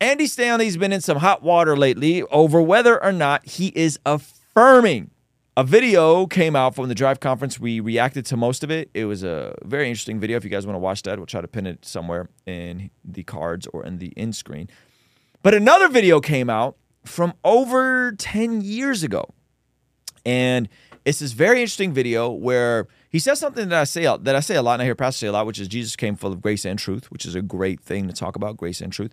Andy Stanley's been in some hot water lately over whether or not he is affirming. A video came out from the Drive conference. We reacted to most of it. It was a very interesting video. If you guys want to watch that, we'll try to pin it somewhere in the cards or in the end screen. But another video came out from over 10 years ago. And it's this very interesting video where he says something that I say that I say a lot and I hear pastors say a lot, which is Jesus came full of grace and truth, which is a great thing to talk about, grace and truth.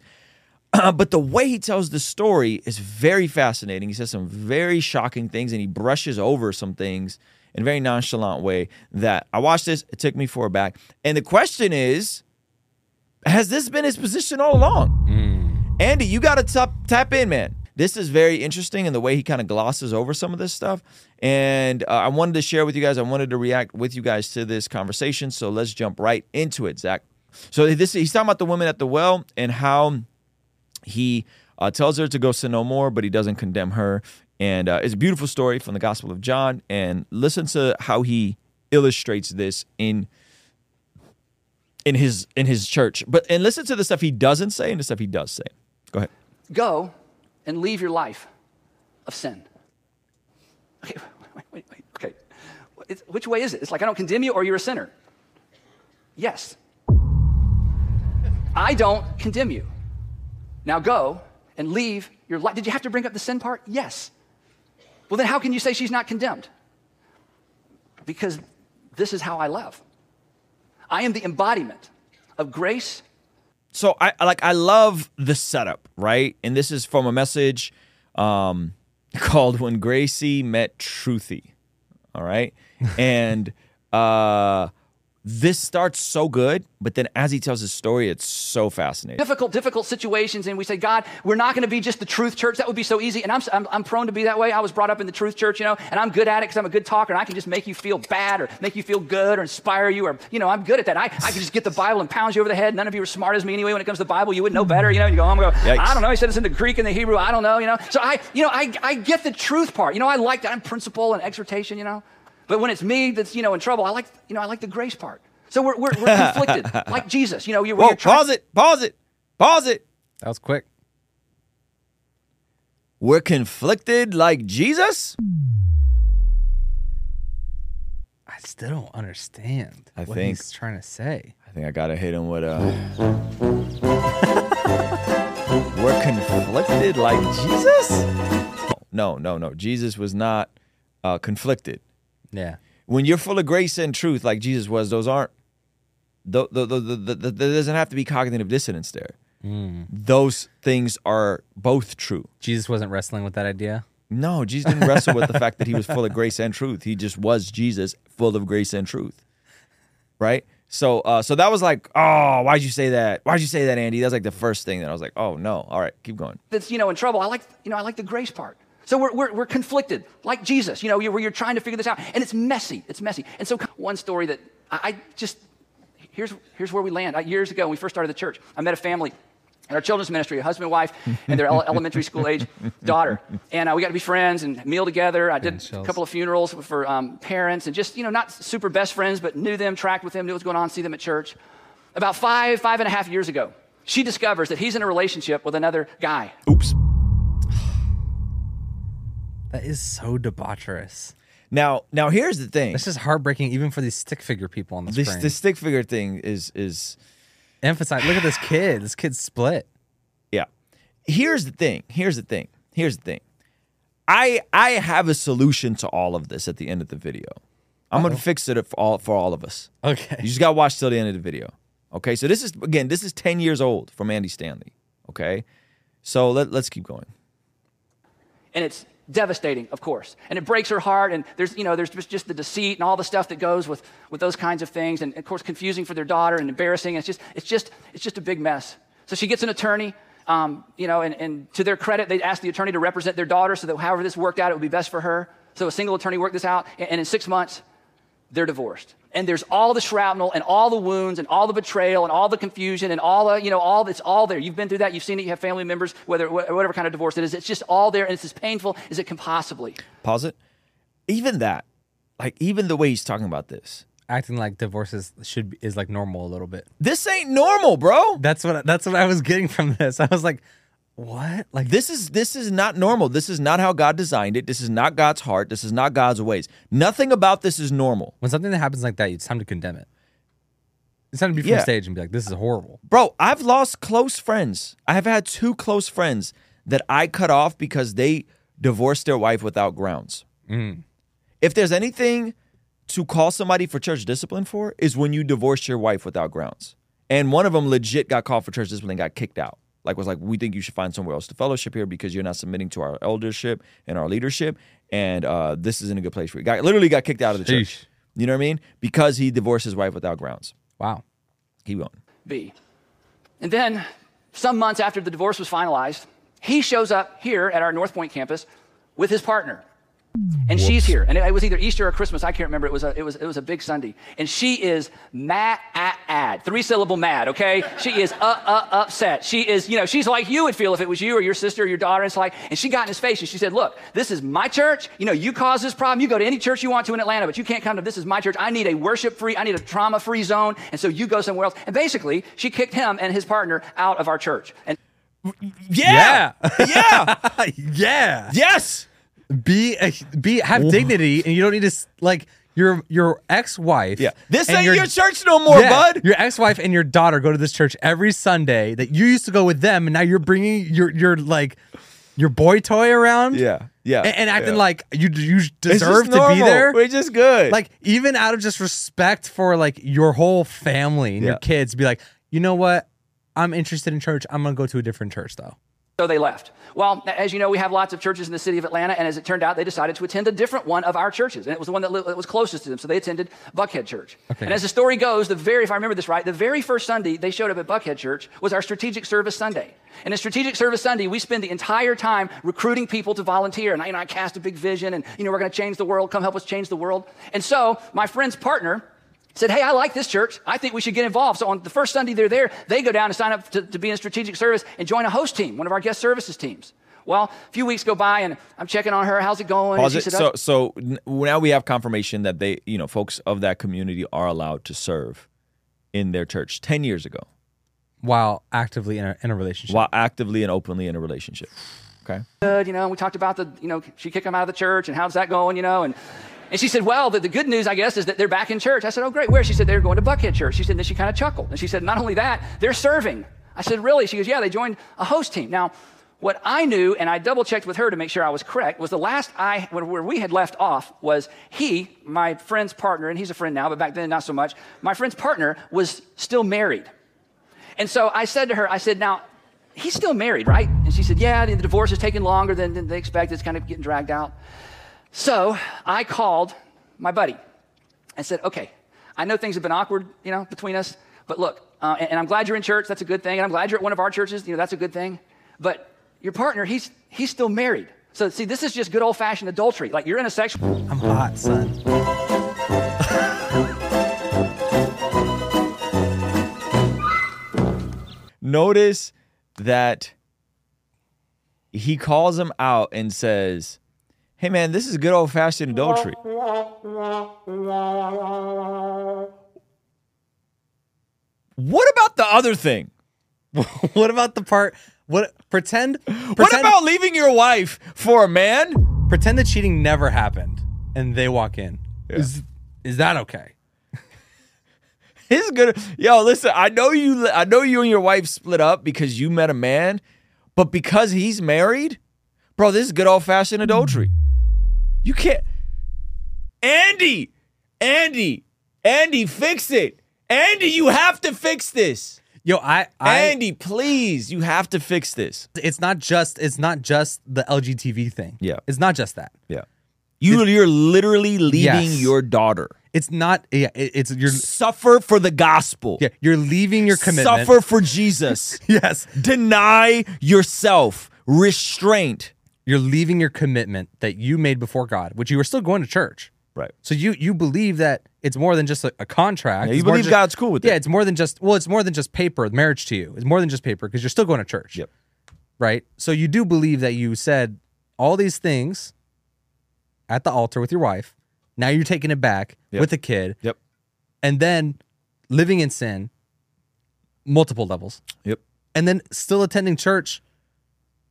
but the way he tells the story is very fascinating. He says some very shocking things and he brushes over some things in a very nonchalant way that I watched this, it took me for a back. And the question is, has this been his position all along? Andy, you got to tap, tap in, man. This is very interesting in the way he kind of glosses over some of this stuff. And uh, I wanted to share with you guys, I wanted to react with you guys to this conversation. So let's jump right into it, Zach. So this he's talking about the woman at the well and how he uh, tells her to go sin no more, but he doesn't condemn her. And uh, it's a beautiful story from the Gospel of John. And listen to how he illustrates this in in his in his church. But and listen to the stuff he doesn't say and the stuff he does say. Go ahead. Go and leave your life of sin. Okay, wait, wait, wait. Okay, it's, which way is it? It's like I don't condemn you or you're a sinner. Yes. I don't condemn you. Now go and leave your life. Did you have to bring up the sin part? Yes. Well, then how can you say she's not condemned? Because this is how I love. I am the embodiment of grace so I like I love the setup, right? And this is from a message um, called "When Gracie Met Truthy." All right, and uh, this starts so good, but then as he tells his story, it's so fascinating. difficult, difficult situations, and we say, God, we're not going to be just the truth church. That would be so easy. And I'm, I'm, I'm prone to be that way. I was brought up in the truth church, you know, and I'm good at it because I'm a good talker, and I can just make you feel bad or make you feel good or inspire you, or, you know, I'm good at that. I, I can just get the Bible and pound you over the head. None of you are smart as me anyway when it comes to the Bible. You wouldn't know better, you know. You go home and go, Yikes. I don't know. He said it's in the Greek and the Hebrew. I don't know, you know. So I, you know, I, I get the truth part. You know, I like that. I'm principle and exhortation, you know. But when it's me that's, you know, in trouble, I like, you know, I like the grace part. So we're, we're, we're conflicted, like Jesus. You know, you're, Whoa! you're trying- Pause it! Pause it! Pause it! That was quick. We're conflicted like Jesus. I still don't understand I what think- he's trying to say. I think I gotta hit him with a. We're conflicted like Jesus? No, no, no. Jesus was not uh, conflicted. Yeah. When you're full of grace and truth like Jesus was, those aren't. th- th- th- th- th- There doesn't have to be cognitive dissonance there. Those things are both true. Jesus wasn't wrestling with that idea. No, Jesus didn't wrestle with the fact that he was full of grace and truth. He just was Jesus, full of grace and truth. Right? So uh so that was like, oh, why'd you say that? Why'd you say that, Andy? That's like the first thing that I was like, oh no. All right, keep going. that's you know in trouble. I like you know I like the grace part. So we're, we're, we're conflicted, like Jesus. You know, you're, where you're trying to figure this out, and it's messy. It's messy. And so one story that I, I just here's here's where we land. I, years ago, when we first started the church, I met a family in our children's ministry, a husband, and wife, and their elementary school age daughter, and uh, we got to be friends and meal together. I did a couple of funerals for um, parents, and just you know not super best friends, but knew them, tracked with them, knew what was going on, see them at church. About five five and a half years ago, she discovers that he's in a relationship with another guy. Oops. That is so debaucherous. Now now here's the thing. This is heartbreaking, even for these stick figure people on the This screen. the stick figure thing is is Emphasize. Look at this kid. This kid's split. yeah. Here's the thing. Here's the thing. Here's the thing. I I have a solution to all of this at the end of the video. I'm gonna fix it for all for all of us. Okay. You just got to watch till the end of the video. Okay, so this is again, this is 10 years old from Andy Stanley. Okay, so let, let's keep going. and it's devastating of course. And it breaks her heart and there's you know there's just, the deceit and all the stuff that goes with with those kinds of things and of course confusing for their daughter and embarrassing. It's just it's just it's just a big mess. So she gets an attorney um, you know and, and to their credit they asked the attorney to represent their daughter so that however this worked out it would be best for her. So a single attorney worked this out and, and in six months they're divorced. And there's all the shrapnel and all the wounds and all the betrayal and all the confusion and all the, you know, all that's all there. You've been through that. You've seen it. You have family members, whether whatever kind of divorce it is. It's just all there and it's as painful as it can possibly. Pause it. Even that, like even the way he's talking about this, Acting like divorces should be, is like normal a little bit. this ain't normal, bro. That's what that's what I was getting from this. I was like, What? Like This is this is not normal. This is not how God designed it. This is not God's heart. This is not God's ways. Nothing about this is normal. when something that happens like that, it's time to condemn it. It's time to be from Yeah. stage and be like, "This is horrible." Bro, I've lost close friends. I have had two close friends that I cut off because they divorced their wife without grounds. Mm. If there's anything to call somebody for church discipline for, is when you divorce your wife without grounds. And one of them legit got called for church discipline and got kicked out. Like was like, we think you should find somewhere else to fellowship here because you're not submitting to our eldership and our leadership, and uh, this isn't a good place for you. Got literally got kicked out of the Sheesh. church. You know what I mean? Because he divorced his wife without grounds. Wow. Keep going. B. And then, some months after the divorce was finalized, he shows up here at our North Point campus with his partner. And she's here. And it was either Easter or Christmas. I can't remember. It was a, it was, it was a big Sunday. And she is mad at ad. Three syllable mad, okay? She is uh, uh, upset. She is, you know, she's like you would feel if it was you or your sister or your daughter. It's like, and she got in his face and she said, Look, this is my church. You know, you caused this problem. You go to any church you want to in Atlanta, but you can't come to this is my church. I need a worship free, I need a trauma free zone. And so you go somewhere else. And basically, she kicked him and his partner out of our church. And Yeah. Yeah. yeah. yes. Be a, be have oh. dignity, and you don't need to like your your ex wife. Yeah. This ain't your, church no more, bud. Your ex wife and your daughter go to this church every Sunday that you used to go with them, and now you're bringing your your like your boy toy around. Yeah. Yeah. and, and acting yeah. like you you deserve to be there. We're just good. like even out of just respect for like your whole family and Yeah. your kids, be like, you know what? I'm interested in church. I'm gonna go to a different church though. So they left. Well, as you know, we have lots of churches in the city of Atlanta, and as it turned out, they decided to attend a different one of our churches, and it was the one that, was closest to them. So they attended Buckhead Church. Okay. And as the story goes, the very, if I remember this right, the very first Sunday they showed up at Buckhead Church was our strategic service Sunday. And in strategic service Sunday, we spend the entire time recruiting people to volunteer, and I, you know, I cast a big vision, and you know, we're going to change the world. Come help us change the world. And so my friend's partner said, Hey, I like this church. I think we should get involved. So on the first Sunday they're there, they go down and sign up to, to be in strategic service and join a host team, one of our guest services teams. Well, a few weeks go by and I'm checking on her. How's it going? Pause and it. said, So, "Oh, so now we have confirmation that they, you know, folks of that community are allowed to serve in their church 10 years ago While actively in a, in a relationship. while actively and openly in a relationship. Okay. good, you know, and we talked about the, you know, she kicked him out of the church and how's that going, you know, and and she said, well, the, the good news, I guess, is that they're back in church. I said, oh, great. Where? She said, they're going to Buckhead Church. She said, and then she kind of chuckled. And she said, not only that, they're serving. I said, really? She goes, yeah, they joined a host team. Now, what I knew, and I double checked with her to make sure I was correct, was the last I, where we had left off was he, my friend's partner, and he's a friend now, but back then not so much, my friend's partner was still married. And so I said to her, I said, now, he's still married, right? And she said, yeah, the divorce is taking longer than, than they expected. It's kind of getting dragged out. So I called my buddy and said, okay, I know things have been awkward, you know, between us, but look, uh, and, and I'm glad you're in church. That's a good thing. And I'm glad you're at one of our churches. You know, that's a good thing. But your partner, he's, he's still married. So see, this is just good old fashioned adultery. Like you're in a sexual I'm hot, son. Notice that he calls him out and says, Hey man, this is good old fashioned adultery. What about the other thing? what about the part? What pretend? What about leaving your wife for a man? pretend the cheating never happened and they walk in? Is is that okay? It's good. Yo, listen, I know you I know you and your wife split up because you met a man, but because he's married, bro, this is good old fashioned adultery. You can't Andy, Andy, Andy, fix it. Andy, you have to fix this. Yo, I, I Andy, please, you have to fix this. it's not just it's not just the LGBT thing. Yeah. It's not just that. Yeah. You, you're literally leaving Yes. your daughter. It's not yeah, it- it's you're Suffer for the gospel. yeah, you're leaving your commitment. Suffer for Jesus. Yes. Deny yourself restraint. You're leaving your commitment that you made before God, which you were still going to church. Right. So you you believe that it's more than just a, a contract. Yeah, you It's believe just- God's cool with it. yeah, it's more than just well, it's more than just paper. Marriage to you It's more than just paper because you're still going to church. Yep. Right. So you do believe that you said all these things at the altar with your wife. Now you're taking it back Yep. with a kid, Yep. and then living in sin, multiple levels, Yep. and then still attending church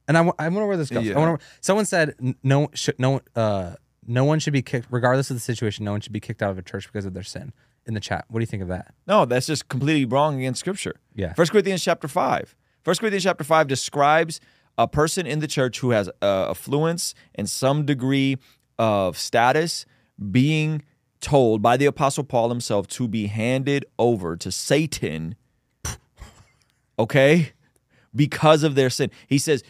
and I, wonder where this goes. Yeah. I wonder, someone said no, should, no, uh, no one should be kicked, regardless of the situation. No one should be kicked out of a church because of their sin. In the chat, what do you think of that? No, that's just completely wrong against scripture. Yeah. First Corinthians chapter 5. First Corinthians chapter 5 describes a person in the church who has uh, affluence and some degree of status being told by the apostle Paul himself to be handed over to Satan. Okay? Because of their sin. He says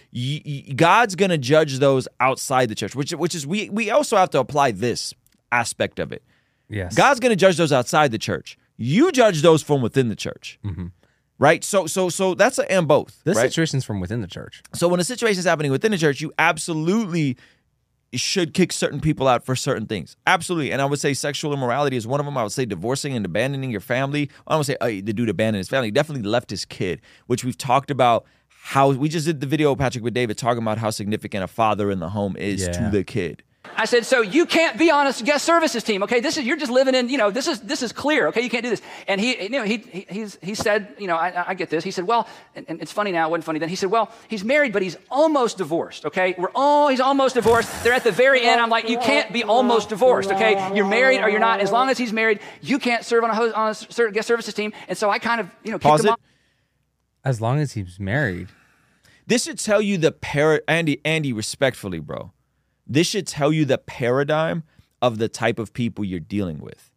God's going to judge those outside the church, which which is we we also have to apply this aspect of it. Yes, God's going to judge those outside the church. You judge those from within the church. Mm-hmm. Right? So so so that's a and both. This right? situation's from within the church. so when a situation is happening within the church, you absolutely should kick certain people out for certain things. Absolutely. And I would say sexual immorality is one of them. I would say divorcing and abandoning your family. I would say uh, the dude abandoned his family. He definitely left his kid, which we've talked about how we just did the video, Patrick, with David, talking about how significant a father in the home is Yeah. to the kid. I said, so you can't be on a guest services team, okay? This is you're just living in, you know, this is this is clear, okay? You can't do this. And he, you know, he he he's, he said, you know, I, I get this. He said, well, and, and it's funny now, it wasn't funny then. He said, well, he's married, but he's almost divorced, okay? We're all he's almost divorced. They're at the very end. I'm like, you can't be almost divorced, okay? You're married or you're not. As long as he's married, you can't serve on a host, on a guest services team. And so I kind of, you know, kicked Pause him it. off. As long as he's married, This should tell you the par Andy, Andy, respectfully, bro. This should tell you the paradigm of the type of people you're dealing with.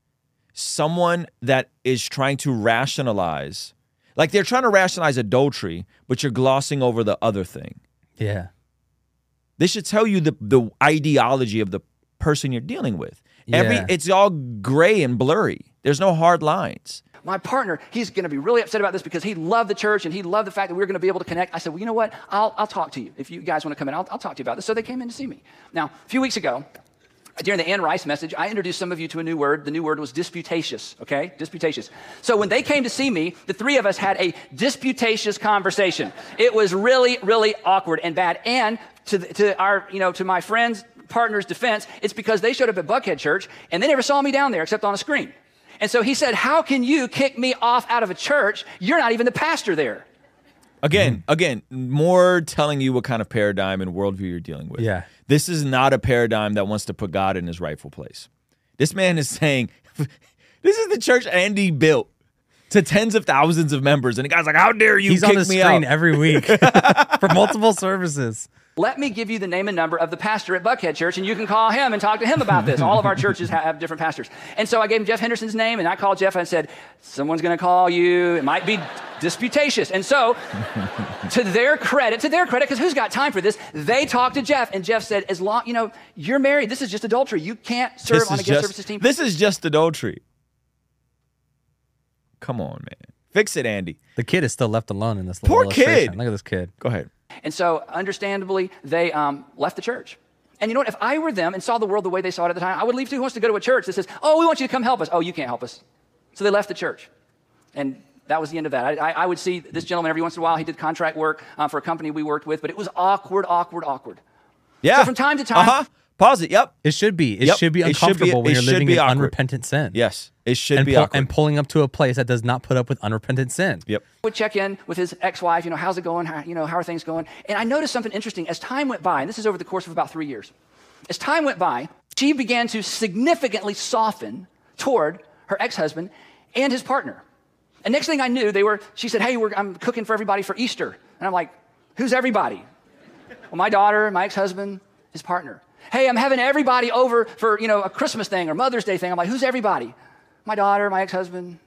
Someone that is trying to rationalize, like they're trying to rationalize adultery, but you're glossing over the other thing. yeah, This should tell you the the ideology of the person you're dealing with. Every Yeah. it's all gray and blurry. There's no hard lines. My partner, he's going to be really upset about this because he loved the church and he loved the fact that we were going to be able to connect. I said, well, you know what? I'll, I'll talk to you. If you guys want to come in, I'll, I'll talk to you about this. So they came in to see me. Now, a few weeks ago, during the Anne Rice message, I introduced some of you to a new word. The new word was disputatious, okay? Disputatious. So when they came to see me, the three of us had a disputatious conversation. It was really, really awkward and bad. And to, the, to our, you know, to my friends, partner's defense, it's because they showed up at Buckhead Church and they never saw me down there except on a screen. And so he said, How can you kick me off out of a church? You're not even the pastor there. Again, again, more telling you what kind of paradigm and worldview you're dealing with. Yeah. This is not a paradigm that wants to put God in his rightful place. This man is saying, this is the church Andy built to tens of thousands of members. And the guy's like, how dare you he's kick on the me screen out? every week for multiple services. Let me give you the name and number of the pastor at Buckhead Church, and you can call him and talk to him about this. All of our churches have different pastors. And so I gave him Jeff Henderson's name, and I called Jeff and said, Someone's going to call you. It might be disputatious. And so, to their credit, to their credit, because who's got time for this? They talked to Jeff, and Jeff said, As long, you know, you're married. This is just adultery. You can't serve This on a is guest just- services team. This is just adultery. Come on, man. Fix it, Andy. The kid is still left alone in this little Poor kid. Look at this kid. Go ahead. And so, understandably, they um, left the church. And you know what? If I were them and saw the world the way they saw it at the time, I would leave too. Who wants to go to a church that says, "Oh, we want you to come help us"? Oh, you can't help us. So they left the church, and that was the end of that. I, I, I would see this gentleman every once in a while. He did contract work uh, for a company we worked with, but it was awkward, awkward, awkward. Yeah. from time to time- Uh huh. Pause it. Yep. It should be. It Yep. should be It should be- uncomfortable when it you're should living be in unrepentant sin. Yes. It should and, be pull- awkward. and pulling up to a place that does not put up with unrepentant sin. yep. would check in with his ex-wife, you know, how's it going? How, you know, how are things going? And I noticed something interesting as time went by, and this is over the course of about three years. As time went by, she began to significantly soften toward her ex-husband and his partner. And next thing I knew, they were. She said, "Hey, we're, I'm cooking for everybody for Easter," and I'm like, "Who's everybody?" Well, my daughter, my ex-husband, his partner. Hey, I'm having everybody over for you know a Christmas thing or Mother's Day thing. I'm like, who's everybody? My daughter, my ex-husband,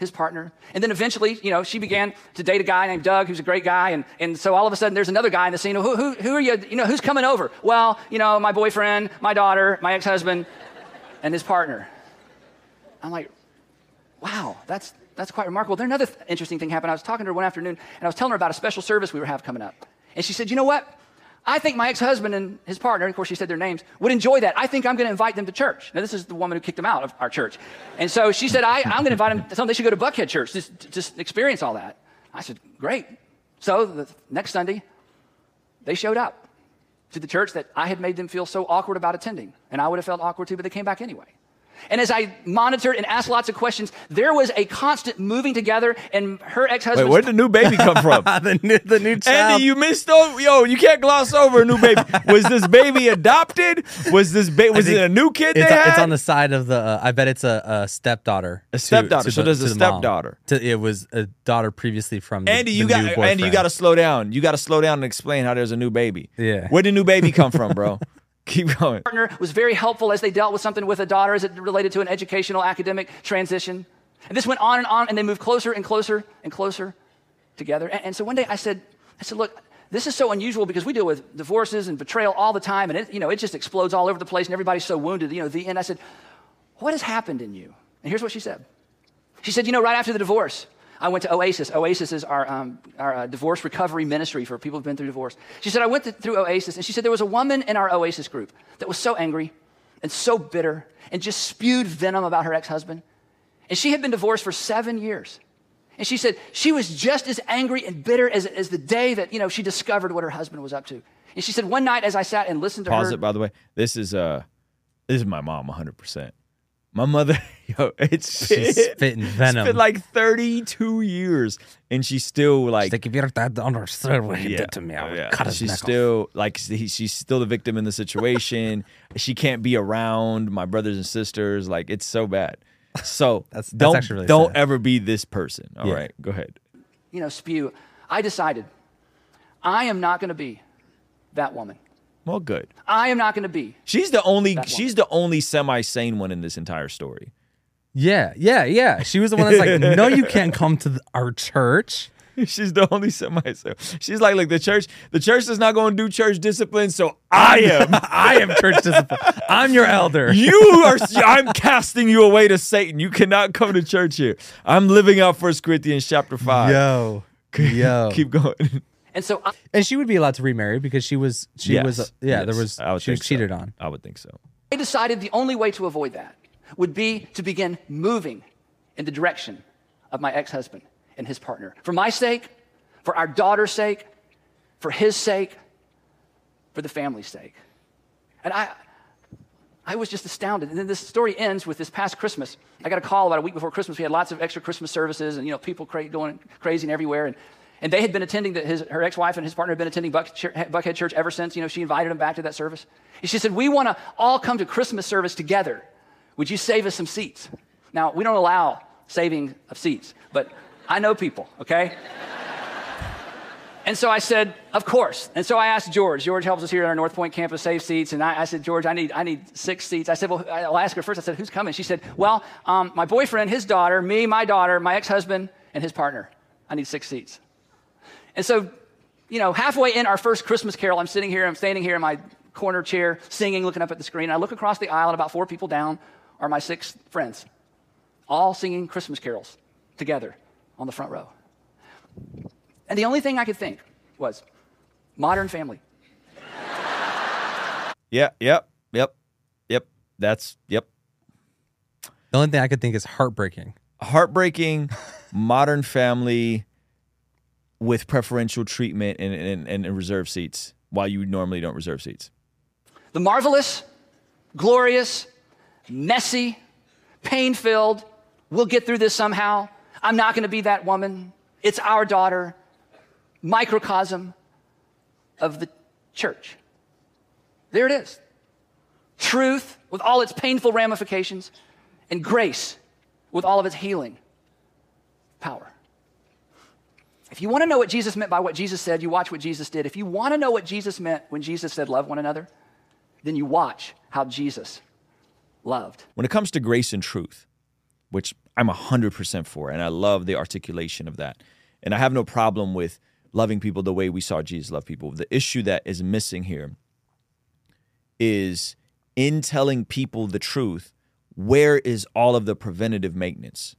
his partner. And then eventually, you know, she began to date a guy named Doug, who's a great guy. And, and so all of a sudden, there's another guy in the scene. Who, who, who are you? You know, who's coming over? Well, you know, my boyfriend, my daughter, my ex-husband, and his partner. I'm like, wow, that's, that's quite remarkable. Then another th- interesting thing happened. I was talking to her one afternoon, and I was telling her about a special service we were have coming up. And she said, you know what? I think my ex-husband and his partner, of course she said their names, would enjoy that. I think I'm going to invite them to church. Now this is the woman who kicked them out of our church. And so she said, I, I'm going to invite them, them they should go to Buckhead Church, just, just experience all that. I said, great. So the next Sunday, they showed up to the church that I had made them feel so awkward about attending. And I would have felt awkward too, but they came back anyway. And as I monitored and asked lots of questions, there was a constant moving together, and her ex Wait, husband. where'd the new baby come from? the new, the new child. Andy, you missed over. Yo, you can't gloss over a new baby. Was this baby adopted? Was this ba- was it a new kid it's, they on- had? it's on the side of the. Uh, I bet it's a, a stepdaughter. A stepdaughter. So there's a the stepdaughter. To- it was a daughter previously from. The, Andy, you the got new Andy, you boyfriend. got to slow down. You got to slow down and explain how there's a new baby. Yeah. Where did the new baby come from, bro? Keep going. partner was very helpful as they dealt with something with a daughter as it related to an educational academic transition. And this went on and on, and they moved closer and closer and closer together. And, and so one day I said, I said, look, this is so unusual because we deal with divorces and betrayal all the time, and it, you know, it just explodes all over the place, and everybody's so wounded. You know, the end. I said, what has happened in you? And here's what she said. She said, you know, right after the divorce, I went to Oasis. Oasis is our, um, our uh, divorce recovery ministry for people who've been through divorce. She said, I went to, through Oasis, and she said there was a woman in our Oasis group that was so angry and so bitter and just spewed venom about her ex husband. And she had been divorced for seven years. And she said she was just as angry and bitter as, as the day that, you know, she discovered what her husband was up to. And she said, one night as I sat and listened to Pause her. it, by the way. This is uh, this is my mom, 100. Percent My mother, yo, it's She's been, spitting It's venom. been like 32 years, and she's still like, Like if your dad understood what he yeah, did to me, I would yeah. cut his She's neck off. still like she's still the victim in the situation. she can't be around my brothers and sisters. Like it's so bad. So That's- that's don't actually really don't sad. ever be this person. All right, Yeah. go ahead. you know, spew. I decided I am not going to be that woman. Well, good. I am not going to be. She's the only she's the only semi sane one in this entire story. Yeah, yeah, yeah. She was the one that's like, no, you can't come to the, our church. She's the only semi sane. She's like, look, the church the church is not going to do church discipline, so I am. I am church discipline. I'm your elder. You are. I'm casting you away to Satan. You cannot come to church here. I'm living out First Corinthians chapter five. Yo, yo. Keep going. And so I, and she would be allowed to remarry because she was, she was, Yes. yeah, there was, I would she was think so. cheated on. I would think so. I decided the only way to avoid that would be to begin moving in the direction of my ex husband and his partner. For my sake, for our daughter's sake, for his sake, for the family's sake. And I, I was just astounded. And then this story ends with this past Christmas. I got a call about a week before Christmas. We had lots of extra Christmas services and, you know, people cra- going crazy and everywhere. And, and they had been attending, his, her ex-wife and his partner had been attending Buck, Buckhead Church ever since, you know, she invited them back to that service. And she said, we want to all come to Christmas service together. Would you save us some seats? Now, we don't allow saving of seats, but I know people, okay? And so I said, of course. And so I asked George. George helps us here at our North Point campus save seats. And I, I said, George, I need, I need six seats. I said, well, I'll ask her first. I said, who's coming? She said, well, um, my boyfriend, his daughter, me, my daughter, my ex-husband, and his partner. I need six seats. And so, you know, halfway in our first Christmas carol, I'm sitting here, I'm standing here in my corner chair, singing, looking up at the screen. And I look across the aisle, and about four people down are my six friends, all singing Christmas carols together on the front row. And the only thing I could think was modern family. Yeah. Yep. Yep. Yep. That's yep. The only thing I could think is heartbreaking. Heartbreaking, modern family with preferential treatment and, and, and reserve seats while you normally don't reserve seats. The marvelous, glorious, messy, pain filled, we'll get through this somehow. I'm not going to be that woman. It's our daughter, microcosm of the church. There it is. Truth with all its painful ramifications, and grace with all of its healing power. If you want to know what Jesus meant by what Jesus said, you watch what Jesus did. If you want to know what Jesus meant when Jesus said, love one another, then you watch how Jesus loved. When it comes to grace and truth, which I'm 100% for, and I love the articulation of that. And I have no problem with loving people the way we saw Jesus love people. The issue that is missing here is in telling people the truth, where is all of the preventative maintenance?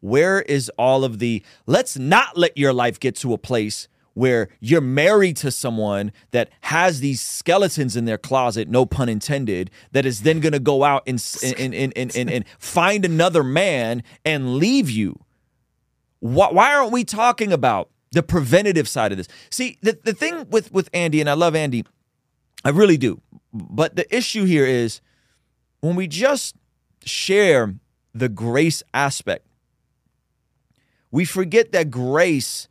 Where is all of the let's not let your life get to a place where you're married to someone that has these skeletons in their closet, no pun intended, that is then going to go out and, and, and, and, and, and find another man and leave you? Why, why aren't we talking about the preventative side of this? See, the, the thing with, with Andy, and I love Andy, I really do. But the issue here is when we just share the grace aspect. We forget that grace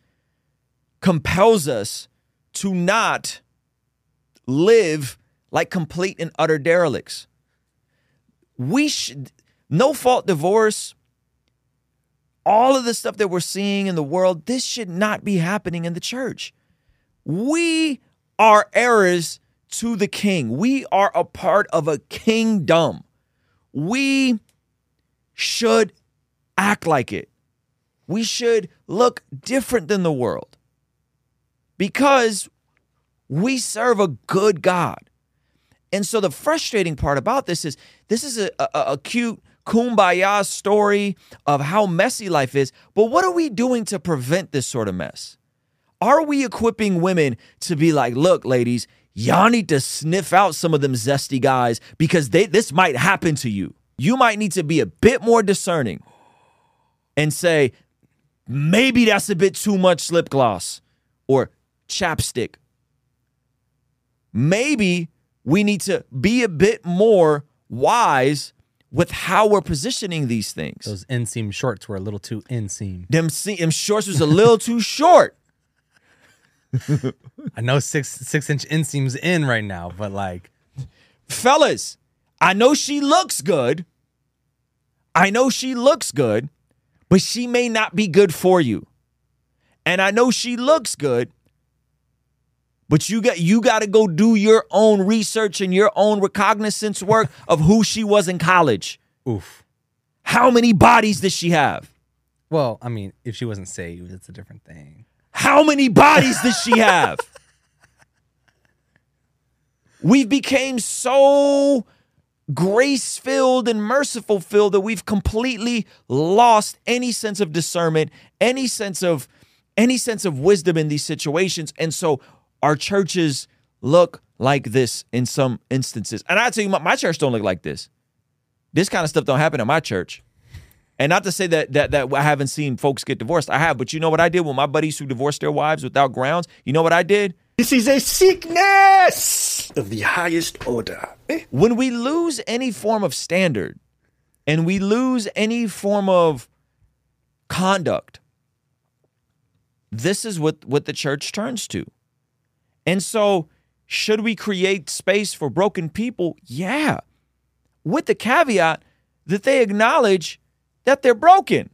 compels us to not live like complete and utter derelicts. We should, no fault divorce, all of the stuff that we're seeing in the world, this should not be happening in the church. We are heirs to the king, we are a part of a kingdom. We should act like it. We should look different than the world because we serve a good God. And so the frustrating part about this is this is a, a, a, cute kumbaya story of how messy life is, but what are we doing to prevent this sort of mess? Are we equipping women to be like, look, ladies, y'all need to sniff out some of them zesty guys because they this might happen to you. You might need to be a bit more discerning and say, maybe that's a bit too much lip gloss or chapstick. Maybe we need to be a bit more wise with how we're positioning these things. Those inseam shorts were a little too inseam. Them, them shorts was a little too short. I know six six inch inseams in right now, but like, fellas, I know she looks good. I know she looks good, but she may not be good for you. And I know she looks good, but you got you got to go do your own research and your own recognizance work of who she was in college. oof. How many bodies does she have? Well, I mean, if she wasn't saved, it's a different thing. How many bodies does she have? We've became so grace filled and merciful filled that we've completely lost any sense of discernment, any sense of any sense of wisdom in these situations. And so our churches look like this in some instances. And I tell you, my, my church don't look like this. This kind of stuff don't happen in my church. And not to say that that that I haven't seen folks get divorced. I have, but you know what I did with my buddies who divorced their wives without grounds? You know what I did? This is a sickness of the highest order. Eh? When we lose any form of standard and we lose any form of conduct, this is what, what the church turns to. And so, should we create space for broken people? Yeah. With the caveat that they acknowledge that they're broken,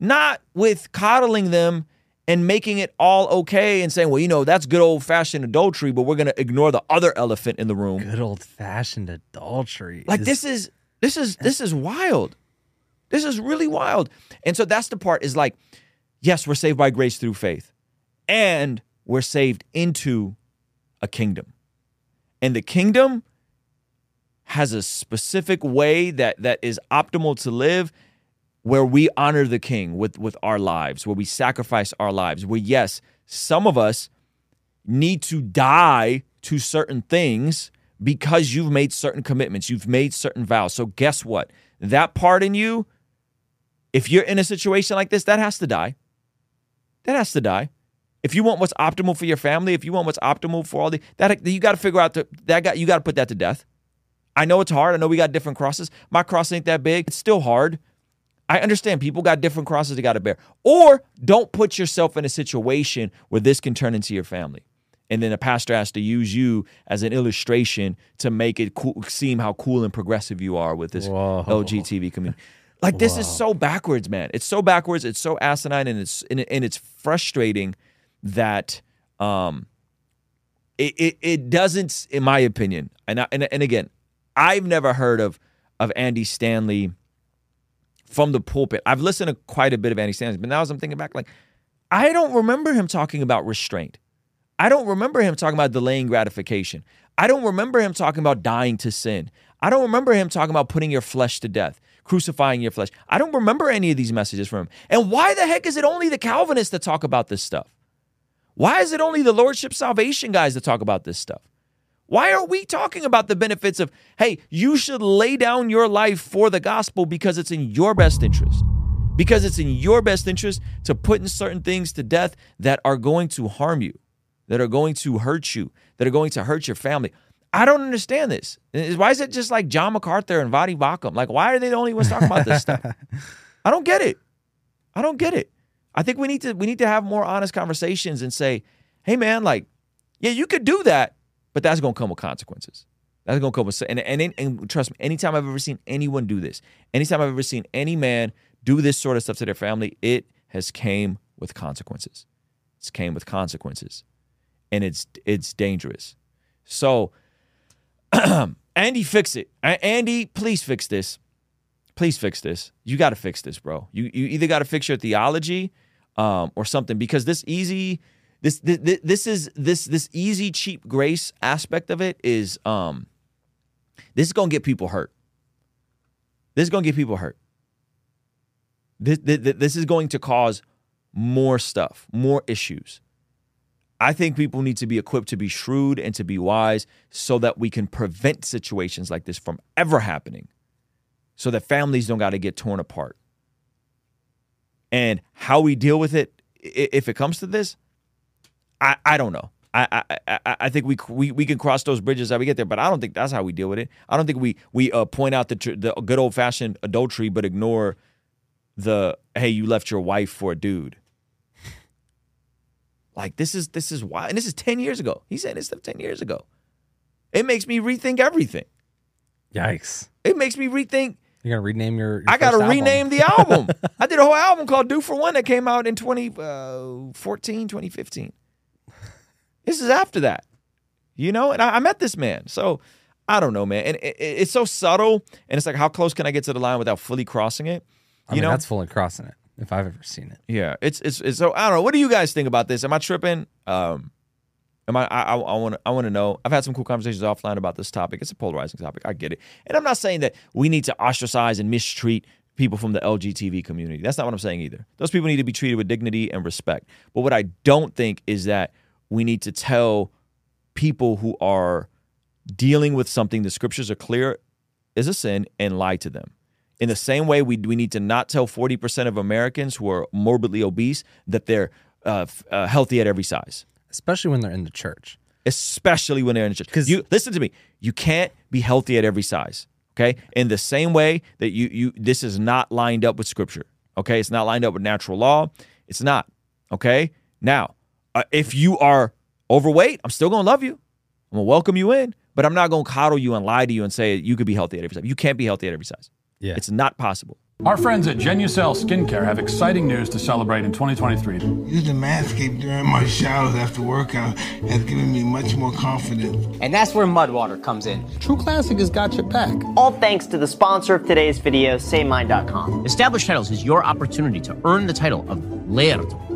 not with coddling them and making it all okay and saying, well, you know, that's good old fashioned adultery, but we're going to ignore the other elephant in the room. Good old fashioned adultery. Like this is this is this is wild. This is really wild. And so that's the part is like, yes, we're saved by grace through faith. And we're saved into a kingdom. And the kingdom has a specific way that that is optimal to live where we honor the king with with our lives, where we sacrifice our lives. Where yes, some of us need to die to certain things because you've made certain commitments, you've made certain vows. So guess what? That part in you if you're in a situation like this, that has to die. That has to die. If you want what's optimal for your family, if you want what's optimal for all the that you got to figure out that got you got to put that to death. I know it's hard. I know we got different crosses. My cross ain't that big. It's still hard. I understand people got different crosses they got to bear. Or don't put yourself in a situation where this can turn into your family. And then a pastor has to use you as an illustration to make it cool, seem how cool and progressive you are with this Whoa. LGBT community. Like this is so backwards, man. It's so backwards. It's so asinine, and it's and, and it's frustrating that um, it, it it doesn't, in my opinion, and I, and and again, I've never heard of of Andy Stanley from the pulpit. I've listened to quite a bit of Andy Stanley, but now as I'm thinking back, like I don't remember him talking about restraint. I don't remember him talking about delaying gratification. I don't remember him talking about dying to sin. I don't remember him talking about putting your flesh to death, crucifying your flesh. I don't remember any of these messages from him. And why the heck is it only the Calvinists that talk about this stuff? Why is it only the Lordship Salvation guys that talk about this stuff? Why are we talking about the benefits of, hey, you should lay down your life for the gospel because it's in your best interest? Because it's in your best interest to put in certain things to death that are going to harm you, that are going to hurt you, that are going to hurt your family. I don't understand this. Why is it just like John MacArthur and Voddie Baucham? Like, why are they the only ones talking about this stuff? I don't get it. I don't get it. I think we need to we need to have more honest conversations and say, hey man, like, yeah, you could do that, but that's gonna come with consequences. That's gonna come with and and, and trust me, anytime I've ever seen anyone do this, anytime I've ever seen any man do this sort of stuff to their family, it has came with consequences. It's came with consequences. And it's it's dangerous. So Andy, fix it. Andy, please fix this. Please fix this. You got to fix this, bro. You you either got to fix your theology um, or something because this easy this, this this is this this easy cheap grace aspect of it is um this is to get people hurt. This is to get people hurt. This, this, this is going to cause more stuff, more issues. I think people need to be equipped to be shrewd and to be wise so that we can prevent situations like this from ever happening, so that families don't got to get torn apart. And how we deal with it, if it comes to this, I, I don't know. I, I, I think we, we we can cross those bridges as we get there, but I don't think that's how we deal with it. I don't think we we uh, point out the the good old fashioned adultery, but ignore the hey, you left your wife for a dude. Like this is this is why, and this is ten years ago. He said this stuff ten years ago. It makes me rethink everything. Yikes! It makes me rethink. You're gonna rename your. your I gotta rename the album. I did a whole album called "Do for One" that came out in 2014, uh, 2015. This is after that, you know. And I, I met this man, so I don't know, man. And it, it, it's so subtle, and it's like, how close can I get to the line without fully crossing it? You I mean, know, that's fully crossing it if I've ever seen it. Yeah, it's it's, it's so I don't know. What do you guys think about this? Am I tripping? Um, am I? I want to I want to know. I've had some cool conversations offline about this topic. It's a polarizing topic. I get it, and I'm not saying that we need to ostracize and mistreat people from the LGBT community. That's not what I'm saying either. Those people need to be treated with dignity and respect. But what I don't think is that we need to tell people who are dealing with something the scriptures are clear is a sin and lie to them. In the same way, we, we need to not tell 40% of Americans who are morbidly obese that they're uh, uh, healthy at every size. Especially when they're in the church. Especially when they're in the church. Because you listen to me, you can't be healthy at every size. Okay. In the same way that you you this is not lined up with scripture. Okay. It's not lined up with natural law. It's not. Okay. Now, uh, if you are overweight, I'm still gonna love you. I'm gonna welcome you in, but I'm not gonna coddle you and lie to you and say you could be healthy at every size. You can't be healthy at every size. Yeah. It's not possible. Our friends at Genucel Skincare have exciting news to celebrate in 2023. Using Manscaped during my showers after workout has given me much more confidence. And that's where Mudwater comes in. True Classic has got your back. All thanks to the sponsor of today's video, SayMine.com. Established Titles is your opportunity to earn the title of Laird or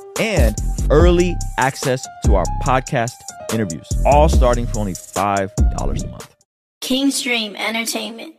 and early access to our podcast interviews, all starting for only $5 a month. Kingstream Entertainment.